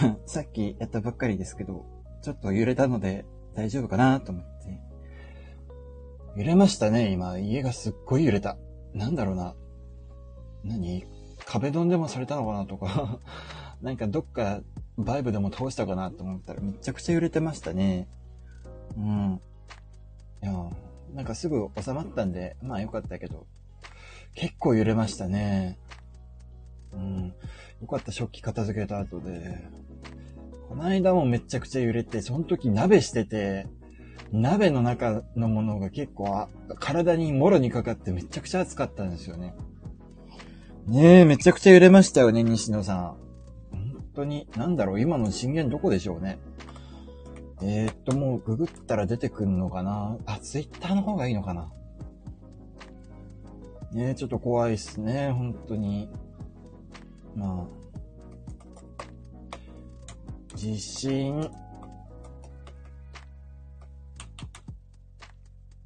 さっきやったばっかりですけど、ちょっと揺れたので大丈夫かなと思って。揺れましたね、今。家がすっごい揺れた。なんだろうな。何？壁ドンでもされたのかなとか なんかどっかバイブでも通したかなと思ったらめちゃくちゃ揺れてましたね。うん。いや、なんかすぐ収まったんで、まあよかったけど、結構揺れましたね。うん。よかった、食器片付けた後で。この間もめちゃくちゃ揺れて、その時鍋してて、鍋の中のものが結構体にもろにかかってめちゃくちゃ熱かったんですよね。ねえ、めちゃくちゃ揺れましたよね、西野さん。本当に、なんだろう、今の震源どこでしょうね。えー、っと、もうググったら出てくんのかな？あ、ツイッターの方がいいのかな？ねえちょっと怖いっすね、本当に。まあ。地震。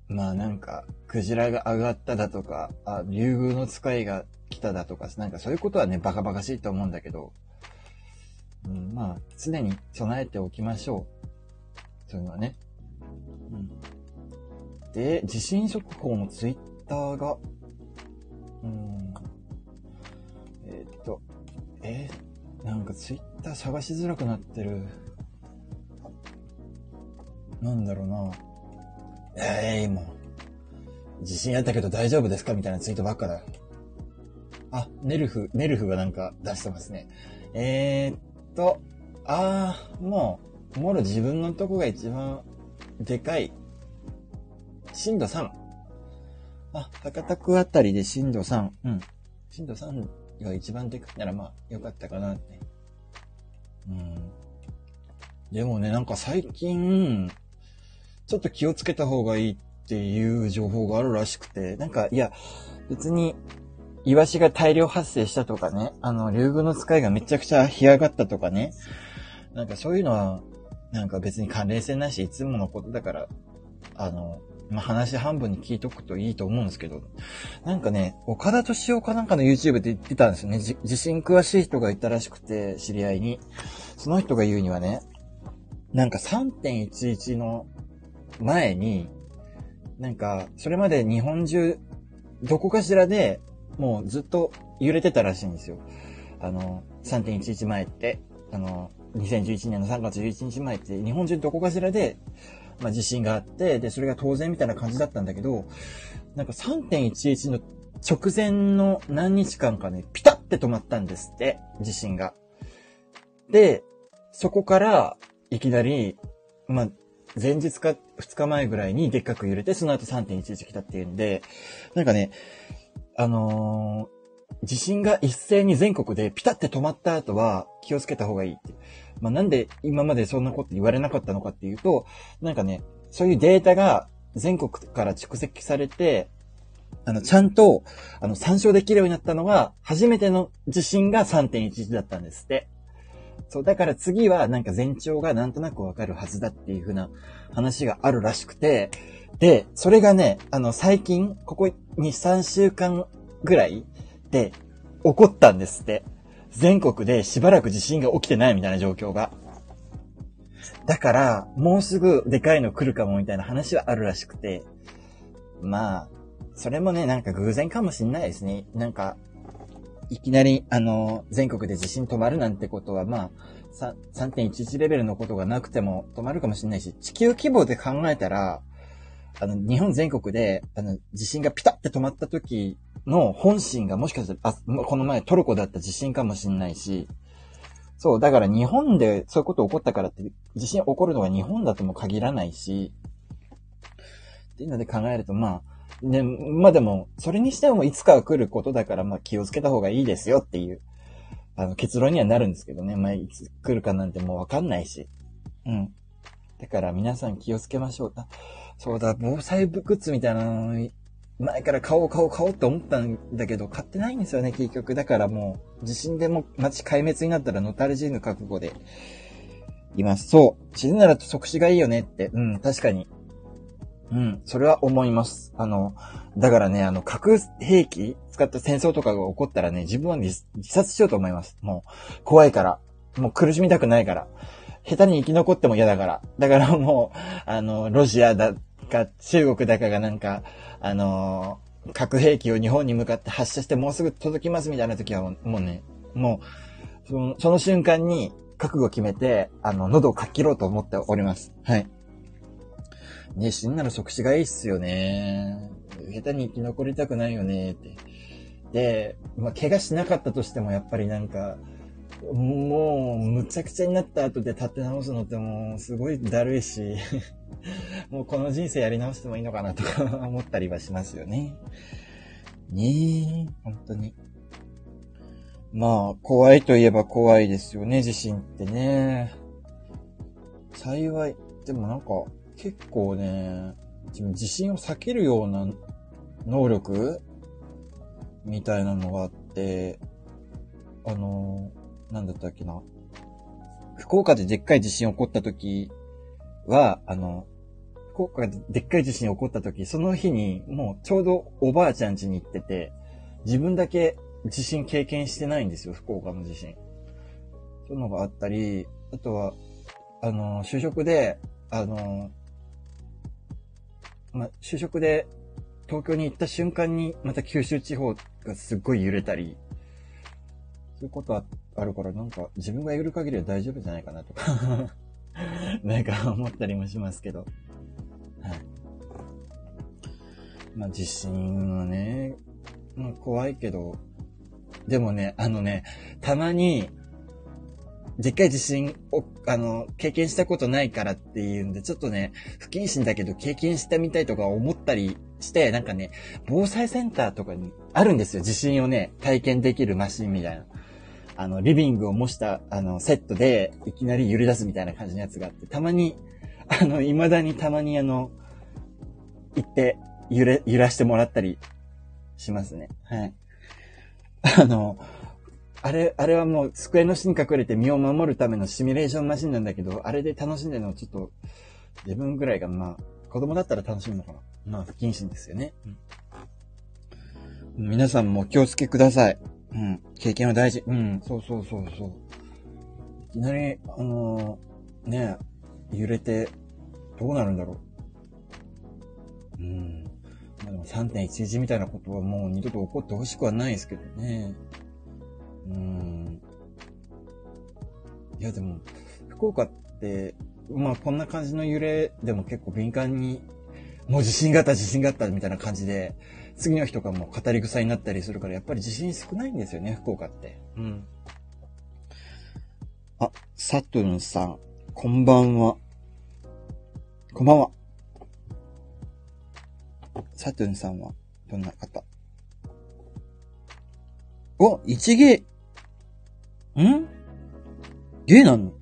まあなんか、クジラが上がっただとか、あ、竜宮の使いが来ただとか、なんかそういうことはね、バカバカしいと思うんだけど、うん、まあ、常に備えておきましょう。そういうのはね。うん。で、地震速報のツイッターが、うん、えー、っと、えー、なんかツイッター探しづらくなってる。なんだろうな。ええー、もう、地震あったけど大丈夫ですか？みたいなツイートばっかだ。あ、ネルフ、ネルフがなんか出してますね。えー、っと、あー、もう、もろ自分のとこが一番でかい。震度3。あ、博多区あたりで震度3。うん。震度3が一番でかいならまあ、よかったかなって。うん。でもね、なんか最近、ちょっと気をつけた方がいいっていう情報があるらしくて、なんか、いや、別に、イワシが大量発生したとかね、あの、竜宮の使いがめちゃくちゃ干上がったとかね、なんかそういうのはなんか別に関連性ないし、いつものことだから、あの、まあ、話半分に聞いとくといいと思うんですけど、なんかね、岡田敏夫かなんかの YouTube で言ってたんですよね。地震詳しい人がいたらしくて、知り合いに。その人が言うにはね、なんか3.11の前に、なんか、それまで日本中、どこかしらで、もうずっと揺れてたらしいんですよ。あの、3.11前って。あの、2011年の3月11日前って日本中どこかしらで、まあ、地震があって、で、それが当然みたいな感じだったんだけど、なんか3.11の直前の何日間かね、ピタって止まったんですって、地震が。で、そこから、いきなり、まあ、前日か2日前ぐらいにでっかく揺れて、その後3.11来たっていうんで、なんかね、あのー、地震が一斉に全国でピタって止まった後は気をつけた方がいいって。まあ、なんで今までそんなこと言われなかったのかっていうと、なんかね、そういうデータが全国から蓄積されて、あの、ちゃんと、あの、参照できるようになったのが、初めての地震が3.11だったんですって。そう、だから次はなんか前兆がなんとなくわかるはずだっていう風な話があるらしくて、で、それがね、あの、最近、ここ2、3週間ぐらいで起こったんですって。全国でしばらく地震が起きてないみたいな状況が。だから、もうすぐでかいの来るかもみたいな話はあるらしくて。まあ、それもね、なんか偶然かもしんないですね。なんか、いきなり、あの、全国で地震止まるなんてことは、まあ、3.11レベルのことがなくても止まるかもしんないし、地球規模で考えたら、あの、日本全国で、あの、地震がピタって止まった時の本心がもしかしたら、あ、この前トルコだった地震かもしんないし、そう、だから日本でそういうこと起こったからって、地震起こるのが日本だとも限らないし、っていうので考えると、まあ、ね、まあでも、それにしてもいつかは来ることだから、まあ気をつけた方がいいですよっていう、あの結論にはなるんですけどね。まあいつ来るかなんてもうわかんないし。うん。だから皆さん気をつけましょう。そうだ、防災グッズみたいなの前から買おう買おう買おうって思ったんだけど、買ってないんですよね、結局。だからもう、地震でも街壊滅になったらのたれ死ぬ覚悟でいます。そう。死ぬなら即死がいいよねって。うん、確かに。うん、それは思います。あの、だからね、あの、核兵器使った戦争とかが起こったらね、自分は自殺しようと思います。もう、怖いから。もう苦しみたくないから。下手に生き残っても嫌だから。だからもう、あの、ロシアだか、中国だかがなんか、あの、核兵器を日本に向かって発射してもうすぐ届きますみたいな時はもうね、もう、そのその瞬間に覚悟決めて、あの、喉をかっ切ろうと思っております。はい。ね死んだら即死がいいっすよね。下手に生き残りたくないよねって。で、まあ、怪我しなかったとしてもやっぱりなんか、もう、むちゃくちゃになった後で立て直すのってもう、すごいだるいし、もうこの人生やり直してもいいのかなとか 思ったりはしますよね。ねえ、本当に。まあ、怖いといえば怖いですよね、地震ってね。幸い、でもなんか、結構ね、地震を避けるような能力みたいなのがあって、あの、なんだったっけな？福岡ででっかい地震起こった時は、あの、福岡ででっかい地震起こった時、その日にもうちょうどおばあちゃん家に行ってて、自分だけ地震経験してないんですよ、福岡の地震。そういうのがあったり、あとは、あの、就職で、あの、ま就職で東京に行った瞬間に、また九州地方がすっごい揺れたり、そういうことああるから、なんか自分がいる限りは大丈夫じゃないかなとか なんか思ったりもしますけど。はい。まあ地震はね、まあ、怖いけど、でもね、あのね、たまに、でっかい地震を、あの、経験したことないからっていうんで、ちょっとね、不謹慎だけど経験してみたいとか思ったりして、なんかね、防災センターとかにあるんですよ。地震をね、体験できるマシンみたいな。あの、リビングを模した、あの、セットで、いきなり揺れ出すみたいな感じのやつがあって、たまに、あの、未だにたまにあの、行って、揺れ、揺らしてもらったりしますね。はい。あの、あれ、あれはもう机の下に隠れて身を守るためのシミュレーションマシンなんだけど、あれで楽しんでるのはちょっと、自分ぐらいが、まあ、子供だったら楽しむのかな。まあ、不謹慎ですよね。うん、皆さんも気をつけください。うん。経験は大事。うん。そうそうそうそう。いきなり、あのー、ね、揺れて、どうなるんだろう。うん。まあでも3.11みたいなことはもう二度と起こってほしくはないですけどね。うん。いやでも、福岡って、まあこんな感じの揺れでも結構敏感に、もう地震があった地震があったみたいな感じで、次の日とかも語り草になったりするから、やっぱり地震少ないんですよね、福岡って。うん。あ、サトゥンさん、こんばんは。こんばんは。サトゥンさんは、どんな方？お、一芸。ん？芸なの？ん？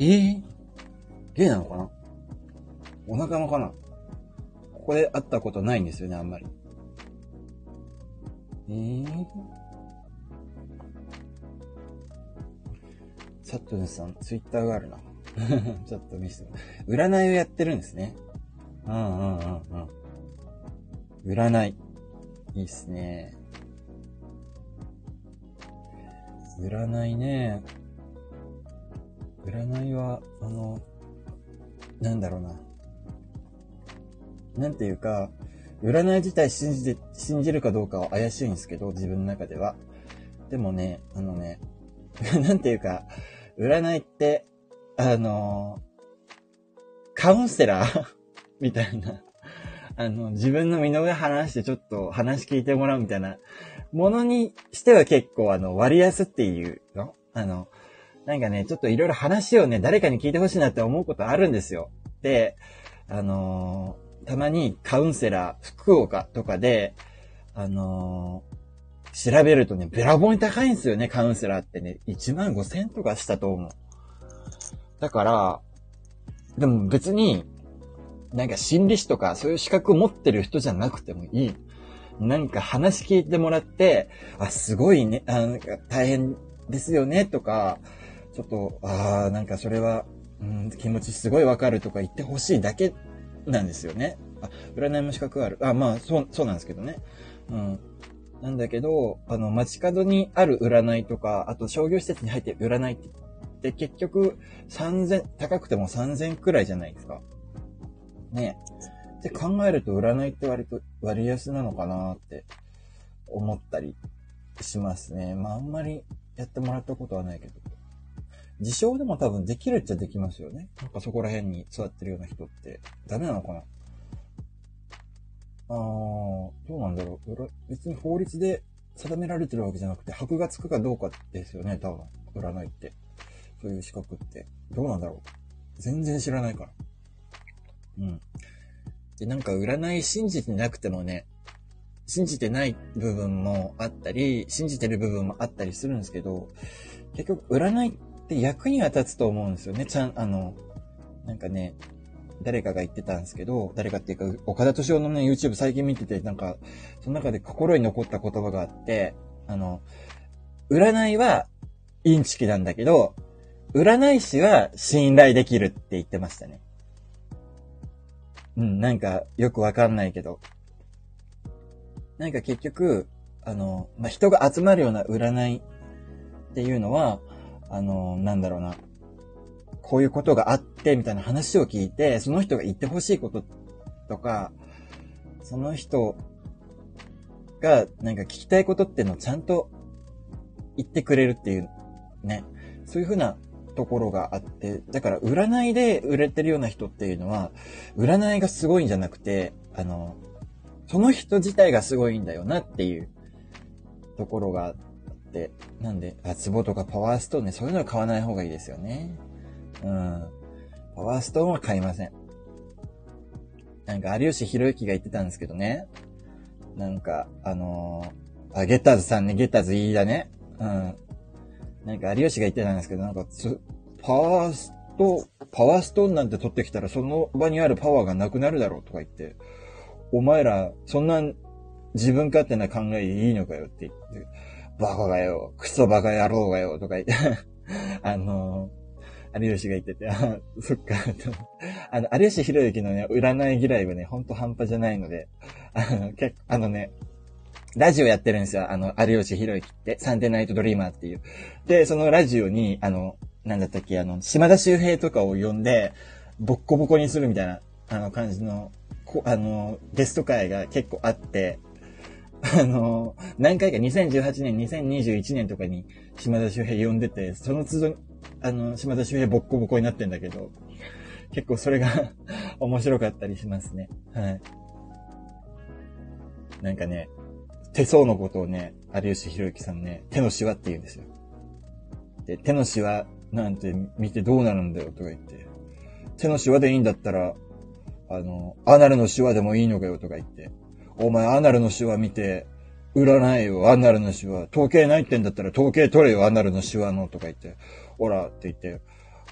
えー、芸なのかな？お腹のかな？ここで会ったことないんですよね、あんまり。えー、サットゥンさん、ツイッターがあるな。ちょっと見せて。占いをやってるんですね。うんうんうんうん。占い。いいっすね。占いね。占いは、あの、なんだろうな。なんていうか、占い自体信じて、信じるかどうかは怪しいんですけど、自分の中では。でもね、あのね、なんていうか、占いって、あのカウンセラー？みたいな。あの、自分の身の上話してちょっと話聞いてもらうみたいなものにしては結構あの、割安っていうの？あの、なんかね、ちょっといろいろ話をね、誰かに聞いてほしいなって思うことあるんですよ。で、あのーたまにカウンセラー、福岡とかで、あのー、調べるとね、べらぼうに高いんですよね、カウンセラーってね。1万5千とかしたと思う。だから、でも別に、なんか心理師とかそういう資格を持ってる人じゃなくてもいい。なんか話聞いてもらって、あ、すごいね、あなんか大変ですよね、とか、ちょっと、ああ、なんかそれは、うん、気持ちすごいわかるとか言ってほしいだけなんですよね。あ、占いも資格ある。あ、まあ、そう、そうなんですけどね。うん。なんだけど、あの、街角にある占いとか、あと商業施設に入ってる占いってで結局3000、高くても3000くらいじゃないですか。ね。って考えると占いって割と割安なのかなって思ったりしますね。まああんまりやってもらったことはないけど。自称でも多分できるっちゃできますよね。なんかそこら辺に座ってるような人って。ダメなのかな？あー、どうなんだろう。別に法律で定められてるわけじゃなくて、箔がつくかどうかですよね、多分。占いって。そういう資格って。どうなんだろう。全然知らないから。うん。で、なんか占い信じてなくてもね、信じてない部分もあったり、信じてる部分もあったりするんですけど、結局占いって役には立つと思うんですよね。ちゃん、あの、なんかね、誰かが言ってたんですけど、誰かっていうか、岡田敏夫のね、YouTube 最近見てて、なんか、その中で心に残った言葉があって、あの、占いはインチキなんだけど、占い師は信頼できるって言ってましたね。うん、なんかよくわかんないけど。なんか結局、あの、まあ、人が集まるような占いっていうのは、あの、なんだろうな。こういうことがあって、みたいな話を聞いて、その人が言ってほしいこととか、その人がなんか聞きたいことっていうのをちゃんと言ってくれるっていう、ね。そういうふうなところがあって、だから占いで売れてるような人っていうのは、占いがすごいんじゃなくて、あの、その人自体がすごいんだよなっていうところがあっって、なんで、あ、壺とかパワーストーンね、そういうのは買わない方がいいですよね。うん。パワーストーンは買いません。なんか、有吉弘行が言ってたんですけどね。なんか、あのー、あ、ゲッターズさんね、ゲッターズいいだね。うん。なんか、有吉が言ってたんですけど、なんか、パワーストーン、パワーストーンなんて取ってきたら、その場にあるパワーがなくなるだろうとか言って、お前ら、そんな自分勝手な考えでいいのかよって言って、バカがよ、クソバカ野郎がよ、とか言って。あの有吉が言ってて、あ、そっか、あの、有吉弘行のね、占い嫌いはね、ほんと半端じゃないので、あの、結構、あのね、ラジオやってるんですよ。あの、有吉弘行って、サンデーナイトドリーマーっていう。で、そのラジオに、あの、なんだったっけ、あの、島田周平とかを呼んで、ボッコボコにするみたいな、あの、感じの、こあの、ゲスト会が結構あって、あの、何回か2018年、2021年とかに島田周平呼んでて、その都度あの、島田秀平ボッコボコになってんだけど、結構それが 面白かったりしますね。はい。なんかね、手相のことをね、有吉弘行さんね、手のシワって言うんですよ。で、手のシワなんて見てどうなるんだよとか言って、手のシワでいいんだったら、あの、アナルのシワでもいいのかよとか言って、お前アナルのシワ見て、占いよ、アナルのシワ。統計ないってんだったら統計取れよ、アナルのシワのとか言って。ほら、って言って、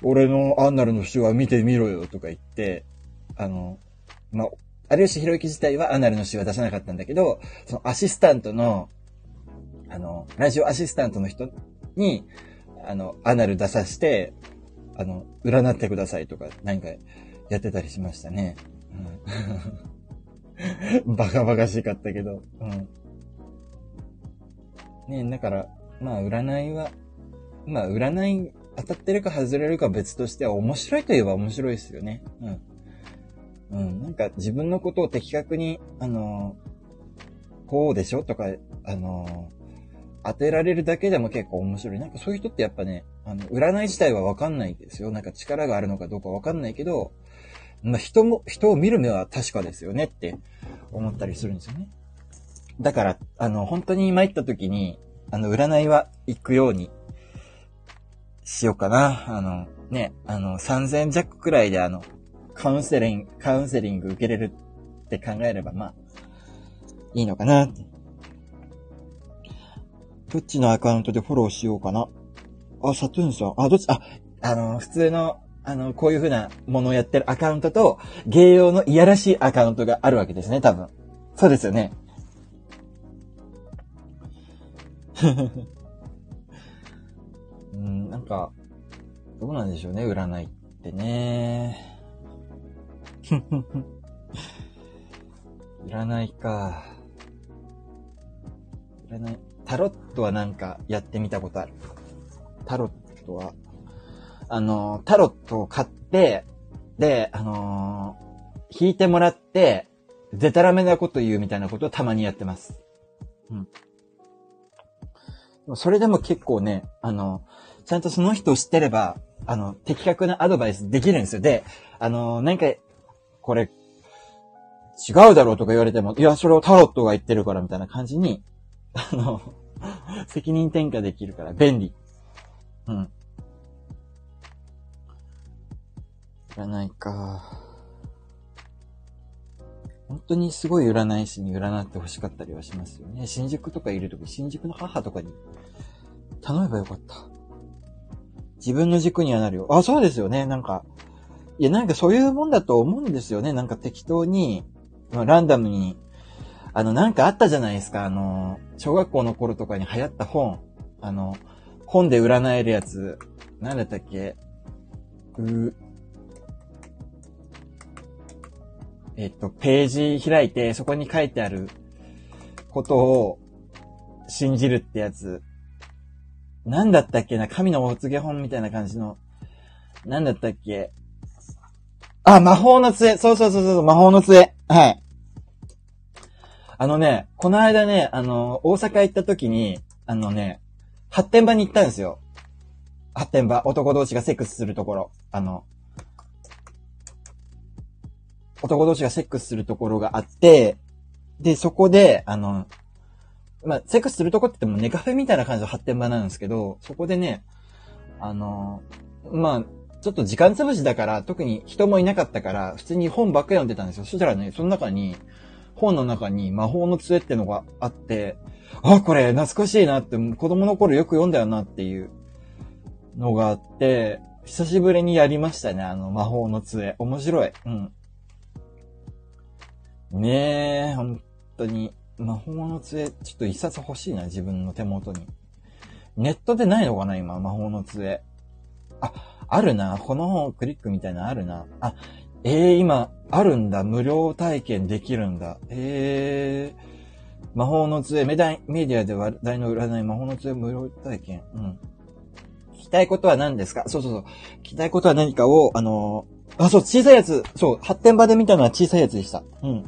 俺のアナルの手話見てみろよとか言って、あの、まあ、有吉弘行自体はアナルの手話出さなかったんだけど、そのアシスタントの、あの、ラジオアシスタントの人に、あの、アナル出さして、あの、占ってくださいとか、何かやってたりしましたね。うん、バカバカしかったけど、うん。ねだから、まあ、占いは、まあ、占い当たってるか外れるか別としては面白いといえば面白いですよね。うん。うん。なんか自分のことを的確に、あのこうでしょとか、あの当てられるだけでも結構面白い。なんかそういう人ってやっぱね、あの、占い自体はわかんないですよ。なんか力があるのかどうかわかんないけど、まあ人も、人を見る目は確かですよねって思ったりするんですよね。だから、あの、本当に参った時に、あの、占いは行くようにしようかな。あの、ね、あの、3000弱くらいであの、カウンセリング、カウンセリング受けれるって考えれば、まあ、いいのかな。どっちのアカウントでフォローしようかな。あ、サトゥーンさん。あ、どっち、あ、あの、普通の、あの、こういう風なものをやってるアカウントと、芸用のいやらしいアカウントがあるわけですね、多分。そうですよね。うん、なんか、どうなんでしょうね、占いってね。占いか。占い。タロットはなんかやってみたことある。タロットは、あの、タロットを買って、で、あのー引いてもらって、デタラメなこと言うみたいなことをたまにやってます。うん。それでも結構ね、あの、ちゃんとその人を知ってれば、あの、的確なアドバイスできるんですよ。で、あの、なんか、これ、違うだろうとか言われても、いや、それをタロットが言ってるからみたいな感じに、あの、責任転嫁できるから便利。うん。占いか。本当にすごい占い師に占って欲しかったりはしますよね。新宿とかいるとき、新宿の母とかに頼めばよかった。自分の軸にはなるよ。あ、そうですよね。なんか、いや、なんかそういうもんだと思うんですよね。なんか適当に、ランダムに、あの、なんかあったじゃないですか。あの、小学校の頃とかに流行った本。あの、本で占えるやつ。なんだったっけ？う、えっと、ページ開いて、そこに書いてあることを信じるってやつ。なんだったっけな？神のお告げ本みたいな感じの。なんだったっけ？あ、魔法の杖。そうそうそうそう、魔法の杖。はい。あのね、この間ね、あの、大阪行った時に、あのね、発展場に行ったんですよ。発展場。男同士がセックスするところ。あの、男同士がセックスするところがあって、で、そこで、あの、まあ、セックスするとこって言ってもネカフェみたいな感じの発展場なんですけど、そこでね、あの、まあ、ちょっと時間潰しだから、特に人もいなかったから、普通に本ばっかり読んでたんですよ。そしたらね、その中に、本の中に魔法の杖ってのがあって、あ、これ懐かしいなって、子供の頃よく読んだよなっていうのがあって、久しぶりにやりましたね、あの魔法の杖。面白い。うん。ねえ、本当に。魔法の杖、ちょっと一冊欲しいな、自分の手元に。ネットでないのかな、今、魔法の杖。あ、あるな。この本クリックみたいなのあるな。あ、ええ今、あるんだ。無料体験できるんだ。ええ魔法の杖、メダメディアで話題の占い、魔法の杖無料体験。うん。聞きたいことは何ですか？そうそうそう。聞きたいことは何かを、あのーあ、そう、小さいやつ。そう、発展場で見たのは小さいやつでした。うん。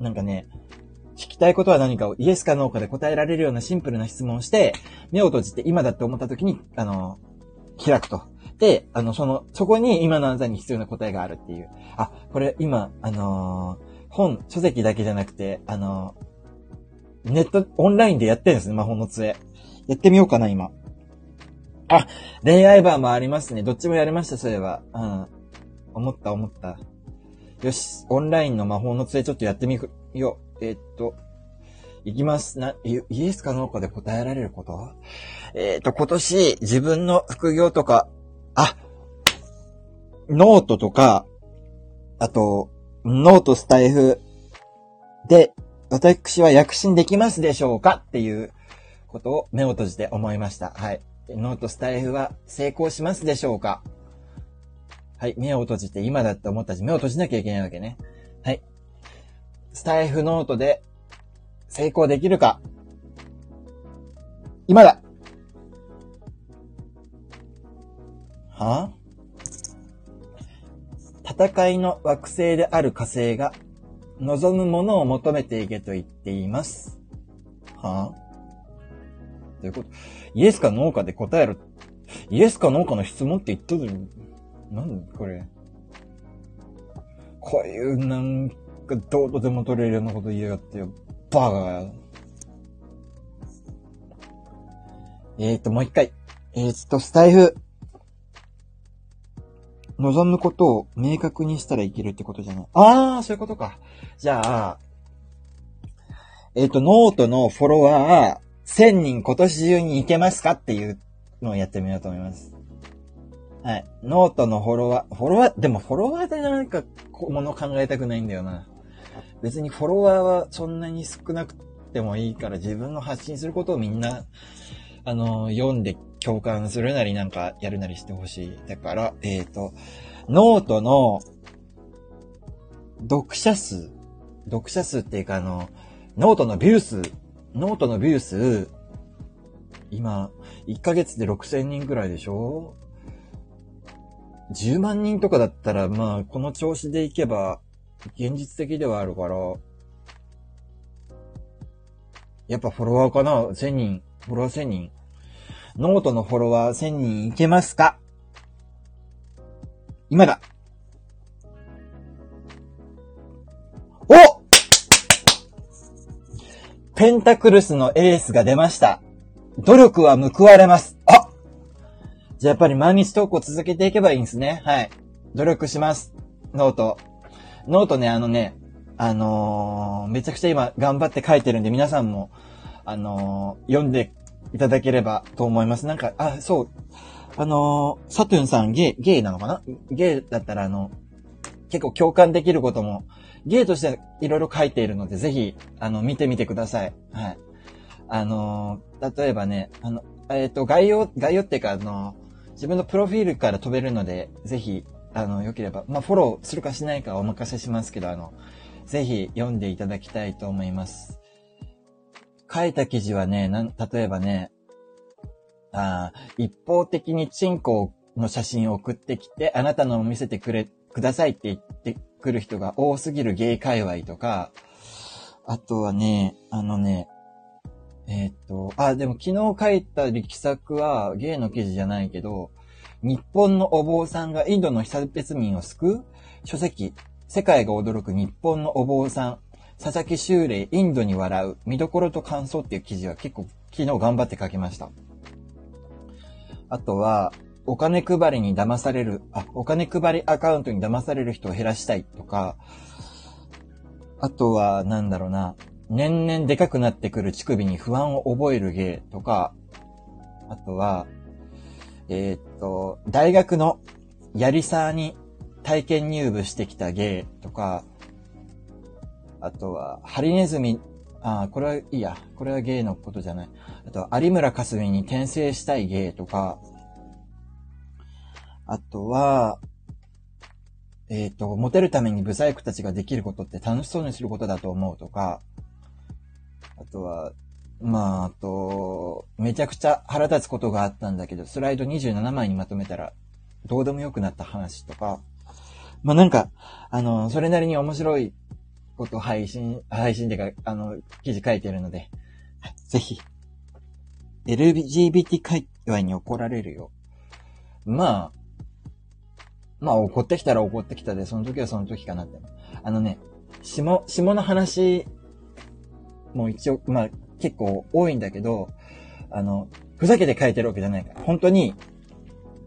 なんかね、聞きたいことは何かをイエスかノーかで答えられるようなシンプルな質問をして、目を閉じて今だって思った時に、あの、開くと。で、あの、その、そこに今のあなたに必要な答えがあるっていう。あ、これ今、あのー本、書籍だけじゃなくて、あのーネット、オンラインでやってるんですね、魔法の杖。やってみようかな、今。あ、恋愛バーもありますね。どっちもやりました、そういえば。うん。思った、思った。よし、オンラインの魔法の杖ちょっとやってみよう。えーっと、いきます。な、イエスかノーかで答えられること？えーっと、今年自分の副業とか、あ、ノートとか、あと、ノートスタエフで、私は躍進できますでしょうか？っていうことを目を閉じて思いました。はい。ノートスタイフは成功しますでしょうか？はい。目を閉じて今だって思ったし、目を閉じなきゃいけないわけね。はい。スタイフノートで成功できるか今だはぁ、戦いの惑星である火星が望むものを求めていけと言っています。はぁ、ということ？イエスかノーかで答えろ。イエスかノーかの質問って言ったのに、なんこれ。こういうなんかどうとでも取れるようなこと言いやがってよ。バカが。えーと、もう一回。えーと、スタイフ。望むことを明確にしたらいけるってことじゃない。あー、そういうことか。じゃあ、えっ、と、ノートのフォロワー、1000人今年中に行けますかっていうのをやってみようと思います。はい。ノートのフォロワー、フォロワー、でもフォロワーでなんか、もの考えたくないんだよな。別にフォロワーはそんなに少なくてもいいから自分の発信することをみんな、あの、読んで共感するなりなんかやるなりしてほしい。だから、えっ、と、ノートの読者数、読者数っていうかあの、ノートのビュー数、ノートのビュー数、今、1ヶ月で6000人ぐらいでしょ？?10 万人とかだったら、まあ、この調子でいけば、現実的ではあるから、やっぱフォロワーかな ?1000 人、フォロワー1000人。ノートのフォロワー1000人いけますか？今だおペンタクルスのエースが出ました。努力は報われます。あじゃあやっぱり毎日投稿続けていけばいいんですね。はい。努力します。 note。noteね、あのね、あのー、めちゃくちゃ今頑張って書いてるんで皆さんも、あのー、読んでいただければと思います。なんか、あ、そう。あのー、サトゥンさんゲイ、ゲイなのかな？ゲイだったらあの、結構共感できることも、ゲイとしていろいろ書いているので、ぜひ、あの、見てみてください。はい。あのー、例えばね、あの、えっ、ー、と、概要、概要っていうか、あの、自分のプロフィールから飛べるので、ぜひ、あの、良ければ、まあ、フォローするかしないかお任せしますけど、あの、ぜひ読んでいただきたいと思います。書いた記事はね、なん、例えばね、あ一方的にチンコの写真を送ってきて、あなたのを見せてくれ、くださいって言ってくる人が多すぎるゲイ界隈とか、あとはね、あのね、え、っと、あ、でも昨日書いた力作はゲイの記事じゃないけど、日本のお坊さんがインドの被差別民を救う書籍、世界が驚く日本のお坊さん、佐々木修霊、インドに笑う、見どころと感想っていう記事は結構昨日頑張って書きました。あとは、お金配りに騙される、あ、お金配りアカウントに騙される人を減らしたいとか、あとは、なんだろうな、年々でかくなってくる乳首に不安を覚える芸とか、あとは、えー、っと、大学のやりさに体験入部してきた芸とか、あとは、ハリネズミ、あ、これはいいや。これは芸のことじゃない。あと、有村架純に転生したい芸とか、あとは、えっ、と、モテるためにブサイクたちができることって楽しそうにすることだと思うとか、あとは、まあ、あと、めちゃくちゃ腹立つことがあったんだけど、スライド27枚にまとめたら、どうでもよくなった話とか、まあなんか、あの、それなりに面白いこと配信、配信でか、あの、記事書いてるので、ぜひ、LGBT 界隈に怒られるよ。まあ、まあ怒ってきたら怒ってきたで、その時はその時かなって。あのね、下、下の話もう一応、まあ結構多いんだけど、あの、ふざけて書いてるわけじゃないから、本当に、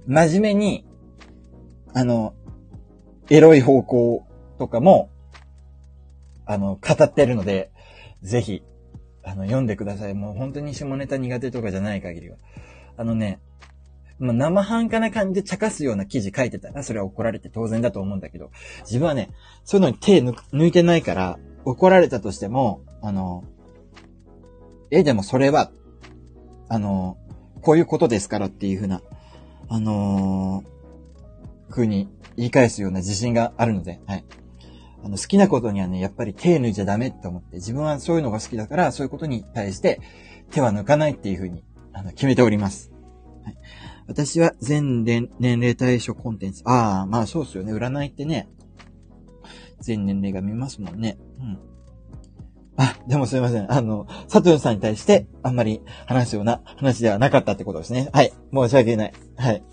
真面目に、あの、エロい方向とかも、あの、語ってるので、ぜひ、あの、読んでください。もう本当に下ネタ苦手とかじゃない限りは。あのね、まあ、生半可な感じで茶化すような記事書いてたら、それは怒られて当然だと思うんだけど、自分はね、そういうのに手抜いてないから、怒られたとしても、あの、え、でもそれは、あの、こういうことですからっていうふうな、あのー、風に言い返すような自信があるので、はい。あの、好きなことにはね、やっぱり手抜いちゃダメって思って、自分はそういうのが好きだから、そういうことに対して手は抜かないっていうふうに、あの、決めております。はい。私は全年齢対象コンテンツ。ああ、まあそうっすよね。占いってね、全年齢が見ますもんね。うん。あ、でもすいません。あの、佐藤さんに対してあんまり話すような話ではなかったってことですね。はい。申し訳ない。はい。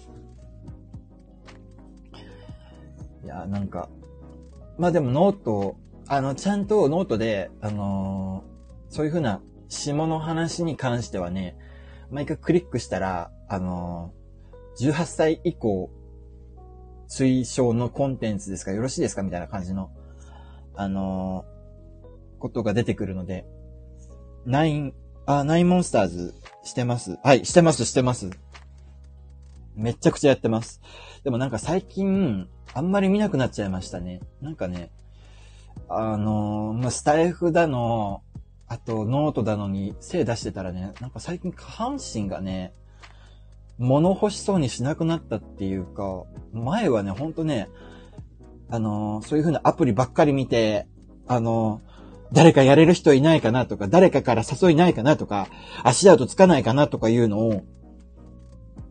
いや、なんか、まあでも note、あの、ちゃんとノートで、あのー、そういうふうな下の話に関してはね、毎回クリックしたら、あのー、18歳以降、推奨のコンテンツですかよろしいですかみたいな感じの、あのー、ことが出てくるので、ナイン、あ、ナインモンスターズしてます。はい、してます、してます。めちゃくちゃやってます。でもなんか最近、あんまり見なくなっちゃいましたね。なんかね、あの、まあ、スタイフだの、あとノートだのに精出してたらね、なんか最近下半身がね、物欲しそうにしなくなったっていうか、前はね、ほんとね、あの、そういう風なアプリばっかり見て、あの誰かやれる人いないかなとか、誰かから誘いないかなとか、足跡つかないかなとかいうのを、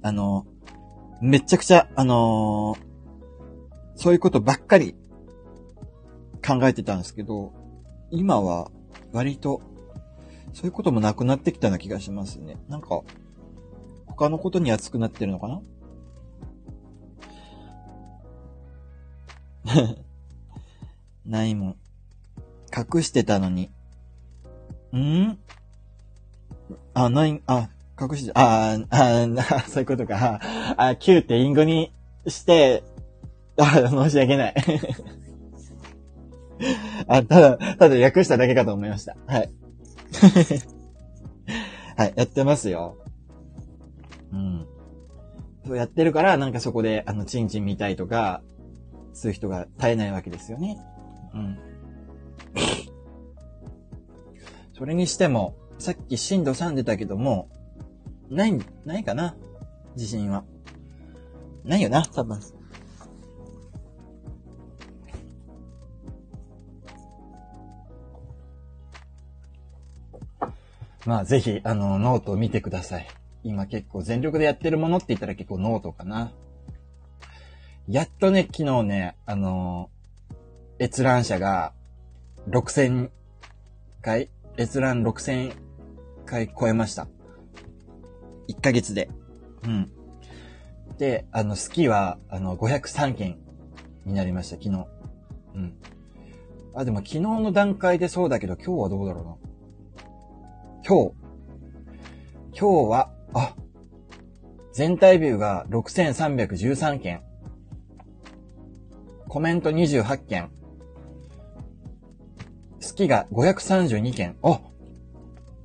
あの、めちゃくちゃ、あのー、そういうことばっかり考えてたんですけど、今は割と、そういうこともなくなってきたような気がしますね。なんか、他のことに熱くなってるのかな？ないもん。隠してたのに。ん？あ、ない、あ、隠して、ああ、あ、そういうことか。あ、Q ってインゴにして、あ、申し訳ない。あ、ただ、ただ訳しただけかと思いました。はい。はい、やってますよ。うん。そうやってるから、なんかそこで、あの、チンチン見たいとか、そういう人が絶えないわけですよね。うん。それにしても、さっき震度3出たけども、ない、ないかな？地震は。ないよな、多分。まあ、ぜひ、あの、ノートを見てください。今結構全力でやってるものって言ったら結構ノートかな。やっとね、昨日ね、あの閲覧者が6000回閲覧6000回超えました。1ヶ月で。うん。で、あの、スキーは、あの、503件になりました、昨日。うん。あ、でも昨日の段階でそうだけど、今日はどうだろうな。今日。今日は、あ、全体ビューが6313件。コメント28件。好きが532件。あ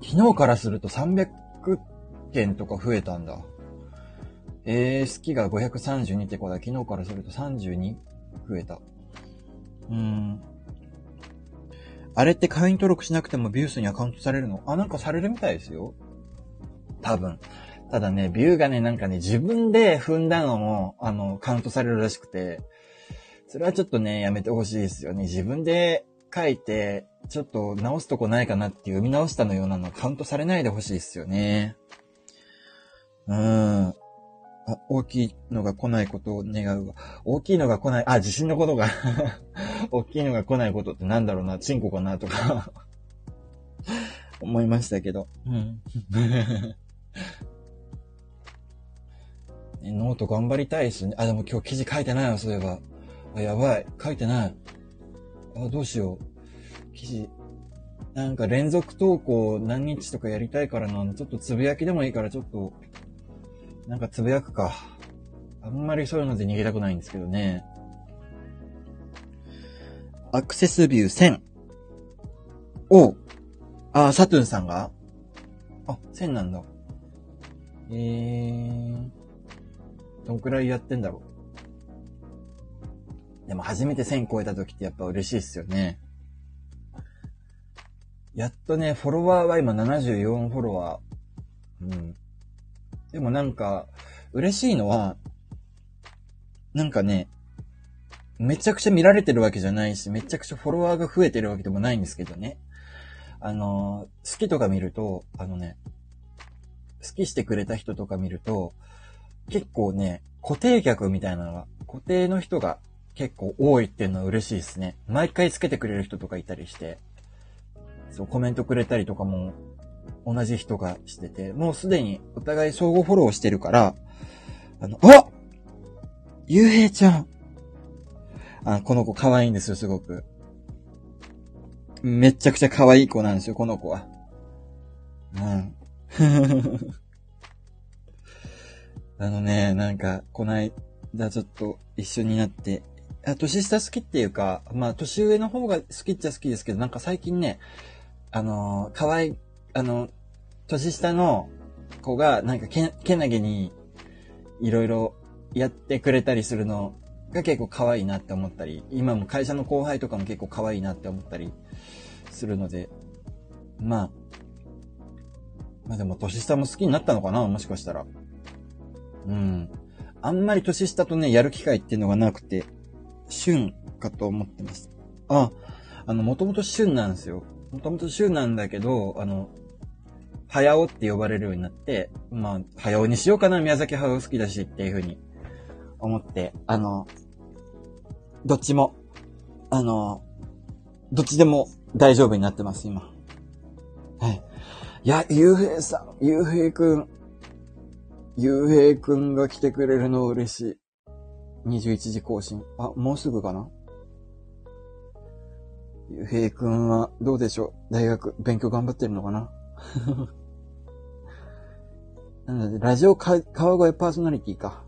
昨日からすると300件とか増えたんだ。えー、好きが532ってことは昨日からすると32増えた。うーん。あれって会員登録しなくてもビュースにアカウントされるの？あ、なんかされるみたいですよ。多分。ただね、ビューがね、なんかね、自分で踏んだのも、あの、カウントされるらしくて、それはちょっとね、やめてほしいですよね。自分で書いて、ちょっと直すとこないかなっていう読み直したのようなのカウントされないでほしいですよね。うん。あ、大きいのが来ないことを願うわ。大きいのが来ない、あ、地震のことが 大きいのが来ないことってなんだろうな、チンコかなとか 思いましたけど。うん。ノート頑張りたいですね。あ、でも今日記事書いてないわ、そういえば。あ、やばい。書いてない。あ、どうしよう。記事。なんか連続投稿何日とかやりたいからな。ちょっとつぶやきでもいいからちょっとなんかつぶやくか。あんまりそういうので逃げたくないんですけどね。アクセスビュー1000。おあ、サトゥンさんが？あ、1000なんだ。えー、どんくらいやってんだろう。でも初めて1000超えた時ってやっぱ嬉しいっすよね。やっとね、フォロワーは今74フォロワー。うん。でもなんか、嬉しいのは、なんかね、めちゃくちゃ見られてるわけじゃないし、めちゃくちゃフォロワーが増えてるわけでもないんですけどね。あの、好きとか見ると、あのね、好きしてくれた人とか見ると、結構ね、固定客みたいなのが、固定の人が結構多いっていうのは嬉しいですね。毎回つけてくれる人とかいたりして、そう、コメントくれたりとかも同じ人がしてて、もうすでにお互い相互フォローしてるから、あの、あゆうへいちゃんあ、この子可愛いんですよ、すごく。めちゃくちゃ可愛い子なんですよ、この子は。うん。あのね、なんか、こないだちょっと一緒になって、あ、年下好きっていうか、まあ、年上の方が好きっちゃ好きですけど、なんか最近ね、あの、可愛いあの、年下の子が、なんかけ、けなげに、いろいろやってくれたりするのが結構可愛いなって思ったり、今も会社の後輩とかも結構可愛いなって思ったりするので、まあ、まあでも年下も好きになったのかなもしかしたら。うん。あんまり年下とね、やる機会っていうのがなくて、旬かと思ってます。あ、あの、もともと旬なんですよ。もともと週なんだけど、あの、早尾って呼ばれるようになって、まあ、早尾にしようかな、宮崎駿好きだしっていうふうに思って、あの、どっちも、あの、どっちでも大丈夫になってます、今。はい。いや、ゆうへいさん、ゆうへいくん、ゆうへいくんが来てくれるの嬉しい。21時更新。あ、もうすぐかな？ゆうへいくんはどうでしょう？大学、勉強頑張ってるのかな？なので、ラジオか川越パーソナリティか。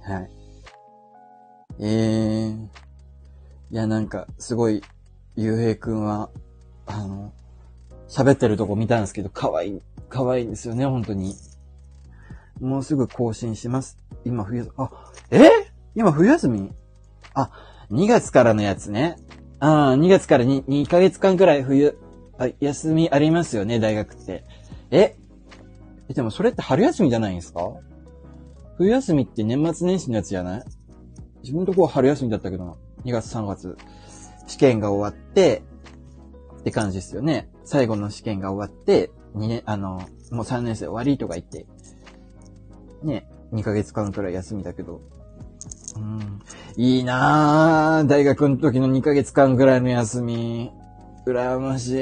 はい。えー。いや、なんか、すごい、ゆうへいくんは、あの、喋ってるとこ見たんですけど、可愛い、可愛いんですよね、本当に。もうすぐ更新します。今冬、あ、え？今冬休み？あ、2月からのやつね。ああ、2月から 2, 2ヶ月間くらい冬、あ、休みありますよね、大学って。え？え、でもそれって春休みじゃないんですか？冬休みって年末年始のやつじゃない？自分のとこは春休みだったけど。2月3月。試験が終わって、って感じですよね。最後の試験が終わって、2年、あの、もう3年生終わりとか言って、ね、2ヶ月間くらい休みだけど。うん。いいなぁ。大学の時の2ヶ月間くらいの休み。羨ましい。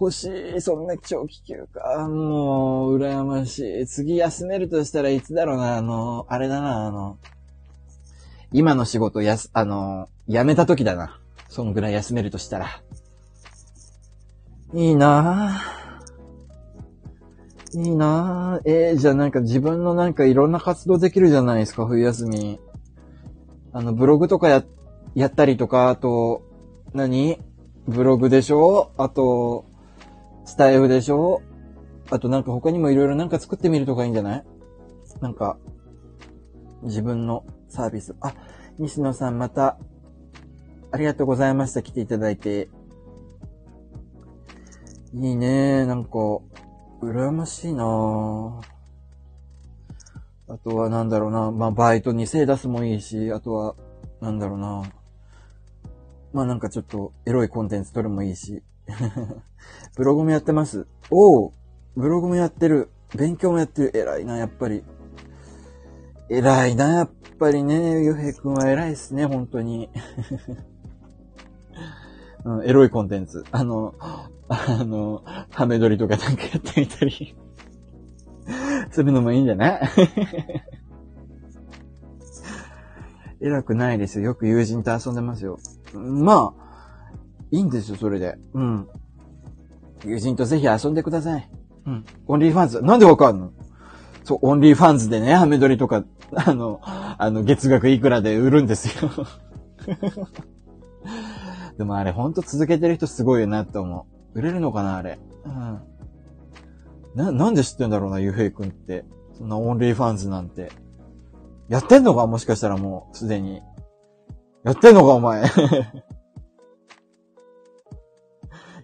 欲しい。そんな長期休暇。もう、羨ましい。次休めるとしたらいつだろうな。あの、あれだな、あの、今の仕事やす、あの、辞めた時だな。そんぐらい休めるとしたら。いいなぁ。いいなぁ。えー、じゃあなんか自分のなんかいろんな活動できるじゃないですか、冬休み。あの、ブログとかや、やったりとか、あと、何？ブログでしょ？あと、スタイフでしょ？あとなんか他にもいろいろなんか作ってみるとかいいんじゃない？なんか、自分のサービス。あ、西野さんまた、ありがとうございました。来ていただいて。いいねなんか、羨ましいなぁあとはなんだろうな。まあ、バイトに精出すもいいし、あとは、なんだろうな。まあなんかちょっと、エロいコンテンツ撮るもいいし。ブログもやってます。おおブログもやってる。勉強もやってる。偉いな、やっぱり。偉いな、やっぱりね。ゆうへいくんは偉いっすね、本当に。うん、エロいコンテンツ。あの、あの、ハメ撮りとかなんかやってみたり。するのもいいんじゃない？偉くないですよ。よく友人と遊んでますよ。まあ、いいんですよ、それで。うん。友人とぜひ遊んでください。うん。 OnlyFans。なんでわかんの？そう、 OnlyFansでね、ハメ撮りとか、あの、あの、月額いくらで売るんですよ。でもあれ、ほんと続けてる人すごいよなって思う。売れるのかな、あれ？うん。な、なんで知ってんだろうな、ゆうへいくんって。そんな OnlyFans なんて。やってんのか？もしかしたらもう、すでに。やってんのか、お前。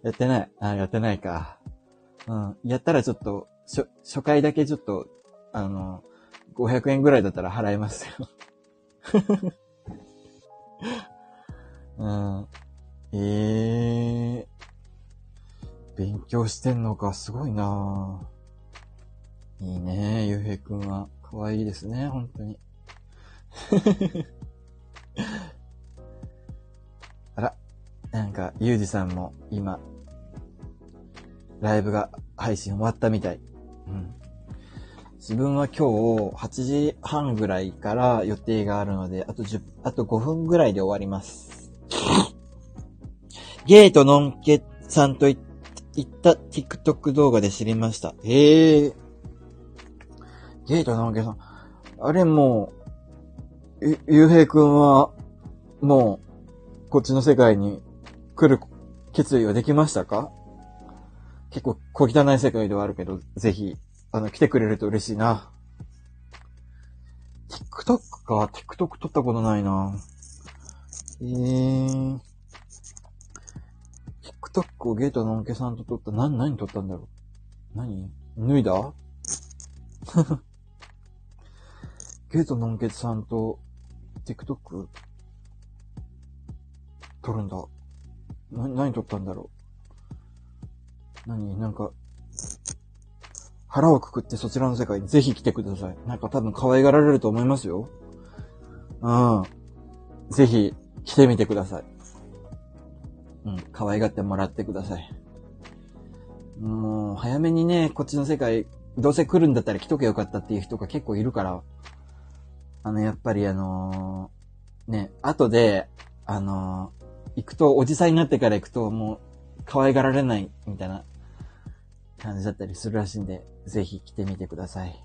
やってない。あ、やってないか。うん。やったらちょっと、初、初回だけちょっと、あの、500円ぐらいだったら払いますよ。うん。ええー。勉強してんのか、すごいなぁいいねゆうへいくんは。かわいいですね、本当に。あら、なんか、ゆうじさんも今、ライブが配信終わったみたい。うん。自分は今日8時半ぐらいから予定があるので、あと10、あと5分ぐらいで終わります。ゲートのんけさんとい言った TikTok 動画で知りました。へえ。ゲートのんけさん。あれもう、ゆ、ゆうへいくんは、もう、こっちの世界に来る決意はできましたか？結構小汚い世界ではあるけど、ぜひ、あの、来てくれると嬉しいな。TikTok か。TikTok 撮ったことないな。えー。TikTok をゲートのんけさんと撮った。な、何撮ったんだろう？何？脱いだ？ゲートのんけさんと TikTok 撮るんだ。な、何撮ったんだろう？何？なんか、腹をくくってそちらの世界にぜひ来てください。なんか多分可愛がられると思いますよ。うん。ぜひ来てみてください。うん。可愛がってもらってください。もう、早めにね、こっちの世界、どうせ来るんだったら来とけよかったっていう人が結構いるから、あの、やっぱりあのー、ね、後で、あのー、行くと、おじさんになってから行くと、もう、可愛がられない、みたいな感じだったりするらしいんで、ぜひ来てみてください。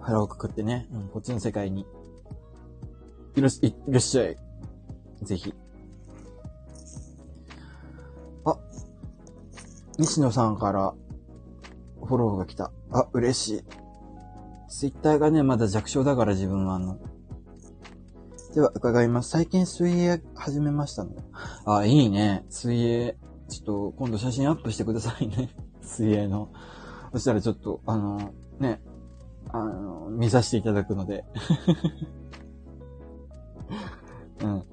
腹をくくってね、うん、こっちの世界に、いらっしゃい、いらっしゃい。ぜひ。あ、西野さんからフォローが来た。あ、嬉しい。ツイッターがね、まだ弱小だから自分はあの。では、伺います。最近水泳始めましたの？あ、いいね。水泳。ちょっと、今度写真アップしてくださいね。水泳の。そしたらちょっと、あの、ね、あの、見させていただくので。うん。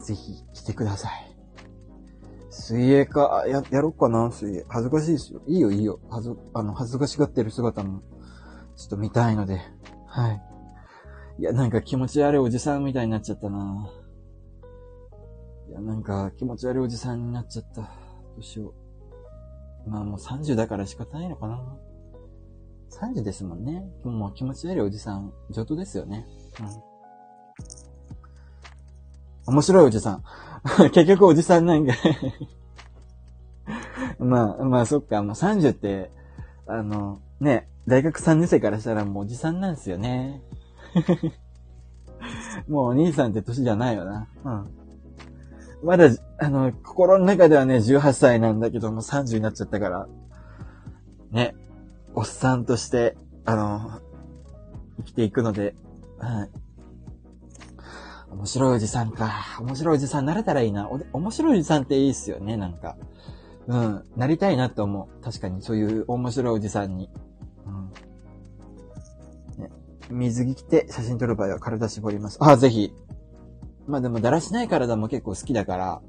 ぜひ来てください。水泳か、や、やろっかな、水泳。恥ずかしいですよ。いいよ、いいよ。はず、あの、恥ずかしがってる姿も、ちょっと見たいので。はい。いや、なんか気持ち悪いおじさんみたいになっちゃったな。いや、なんか気持ち悪いおじさんになっちゃった。どうしよう。まあもう30だから仕方ないのかな。30ですもんね。もう気持ち悪いおじさん、上等ですよね。うん。面白いおじさん。結局おじさんなんか まあ、まあそっか、もう30って、あの、ね、大学3年生からしたらもうおじさんなんですよね。もうお兄さんって年じゃないよな。うん。まだ、あの、心の中ではね、18歳なんだけども30になっちゃったから、ね、おっさんとして、あの、生きていくので、はい。面白いおじさんか。面白いおじさんなれたらいいな。お面白いおじさんっていいっすよね、なんか。うん。なりたいなって思う。確かに、そういう面白いおじさんに。うん。ね、水着着て写真撮る場合は体絞ります。あ、ぜひ。まあでも、だらしない体も結構好きだから、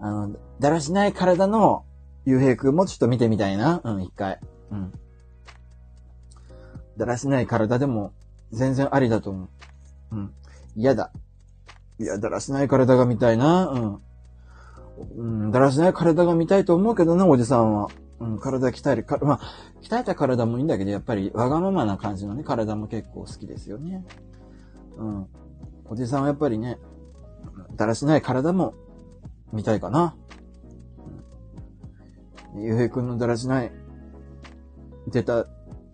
あの、だらしない体のゆうへいくんもちょっと見てみたいな。うん、一回。うん。だらしない体でも全然ありだと思う。うん。嫌だ。いや、だらしない体が見たいな。うん。うん、だらしない体が見たいと思うけどな、おじさんは。うん、体鍛える、か、まあ、鍛えた体もいいんだけど、やっぱりわがままな感じのね、体も結構好きですよね。うん。おじさんはやっぱりね、だらしない体も見たいかな。ゆうへいくんのだらしない、出た、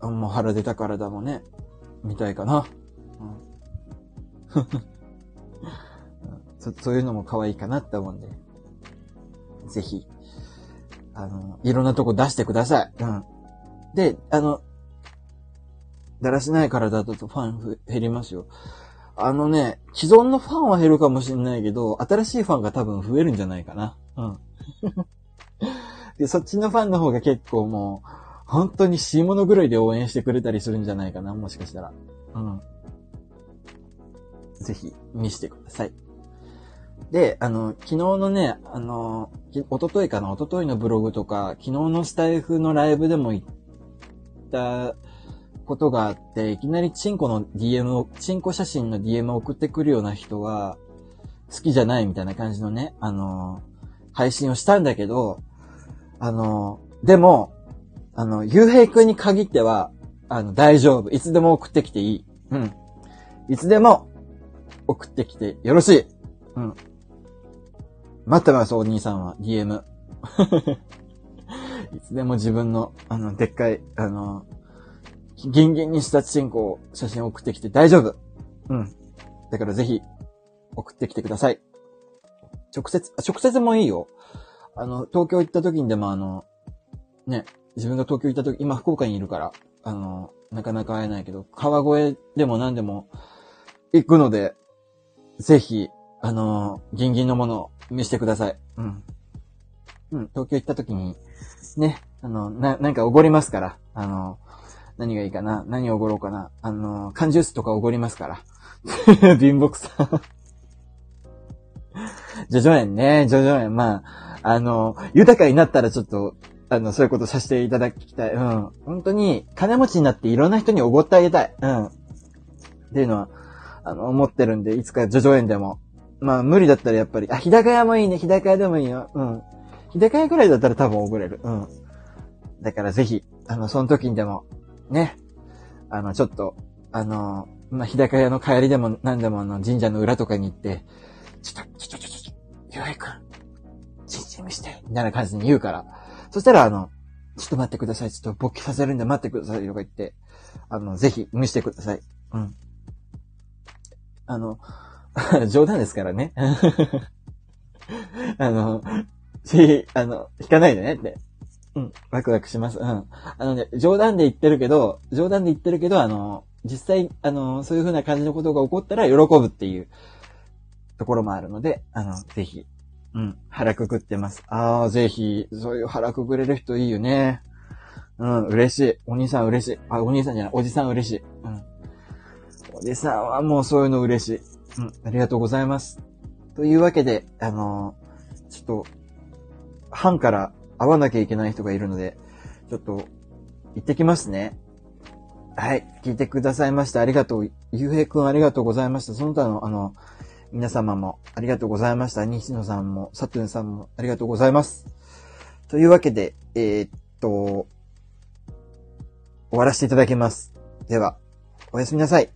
もう腹出た体もね、見たいかな。うん。そそういうのも可愛いかなって思うんで。ぜひ、あの、いろんなとこ出してください。うん。で、あの、だらしない体だとファン減りますよ。あのね、既存のファンは減るかもしれないけど、新しいファンが多分増えるんじゃないかな。うん。で、そっちのファンの方が結構もう、本当に死物ぐらいで応援してくれたりするんじゃないかな、もしかしたら。うん。ぜひ、見してください。で、あの、昨日のね、あの、おとといかな、おとといのブログとか、昨日のスタイフのライブでも言ったことがあって、いきなりチンコの DM を、チンコ写真の DM を送ってくるような人は、好きじゃないみたいな感じのね、あの、配信をしたんだけど、あの、でも、あの、ゆうへいくんに限っては、あの、大丈夫。いつでも送ってきていい。うん。いつでも送ってきてよろしい。うん。待ってます、お兄さんは。DM。いつでも自分の、あの、でっかい、あの、ギンギンにしたチンコを写真送ってきて大丈夫。うん。だからぜひ、送ってきてください。直接、直接もいいよ。あの、東京行った時にでもあの、ね、自分が東京行った時、今福岡にいるから、あの、なかなか会えないけど、川越でも何でも行くので、ぜひ、あの、ギンギンのものを見せてください。うん。うん、東京行った時に、ね、あの、な、なんかおごりますから、あの、何がいいかな何おごろうかなあの、缶ジュースとかおごりますから、貧乏さん。ジョジョ園ね、ジョジョ園。まあ、あの、豊かになったらちょっと、あの、そういうことさせていただきたい。うん。本当に、金持ちになっていろんな人におごってあげたい。うん。っていうのは、あの、思ってるんで、いつかジョジョ園でも。まあ、無理だったらやっぱり、あ、日高屋もいいね、日高屋でもいいよ。うん。日高屋くらいだったら多分おごれる。うん。だからぜひ、あの、その時にでも、ね、あの、ちょっと、あの、まあ、日高屋の帰りでも何でもあの、神社の裏とかに行って、ちょっと、ちょっとちょちょちょ、ゆうえくん、ちんちん見して、みたいな感じに言うから。そしたら、あの、ちょっと待ってください。ちょっと勃起させるんで待ってくださいとか言って、あの、ぜひ見してください。うん。あの、冗談ですからね。あの、し、あの、引かないでねって。うん、ワクワクします。うん。あのね、冗談で言ってるけど、冗談で言ってるけど、あの、実際、あの、そういう風な感じのことが起こったら喜ぶっていうところもあるので、あの、ぜひ、うん、腹くくってます。ああ、ぜひ、そういう腹くくれる人いいよね。うん、嬉しい。お兄さん嬉しい。あ、お兄さんじゃない、おじさん嬉しい。うん。おじさんはもうそういうの嬉しい。うん、ありがとうございます。というわけで、あのー、ちょっと、班から会わなきゃいけない人がいるので、ちょっと、行ってきますね。はい。聞いてくださいました。ありがとう。ゆうへいくんありがとうございました。その他の、あの、皆様もありがとうございました。西野さんも、サトゥンさんもありがとうございます。というわけで、えー、っと、終わらせていただきます。では、おやすみなさい。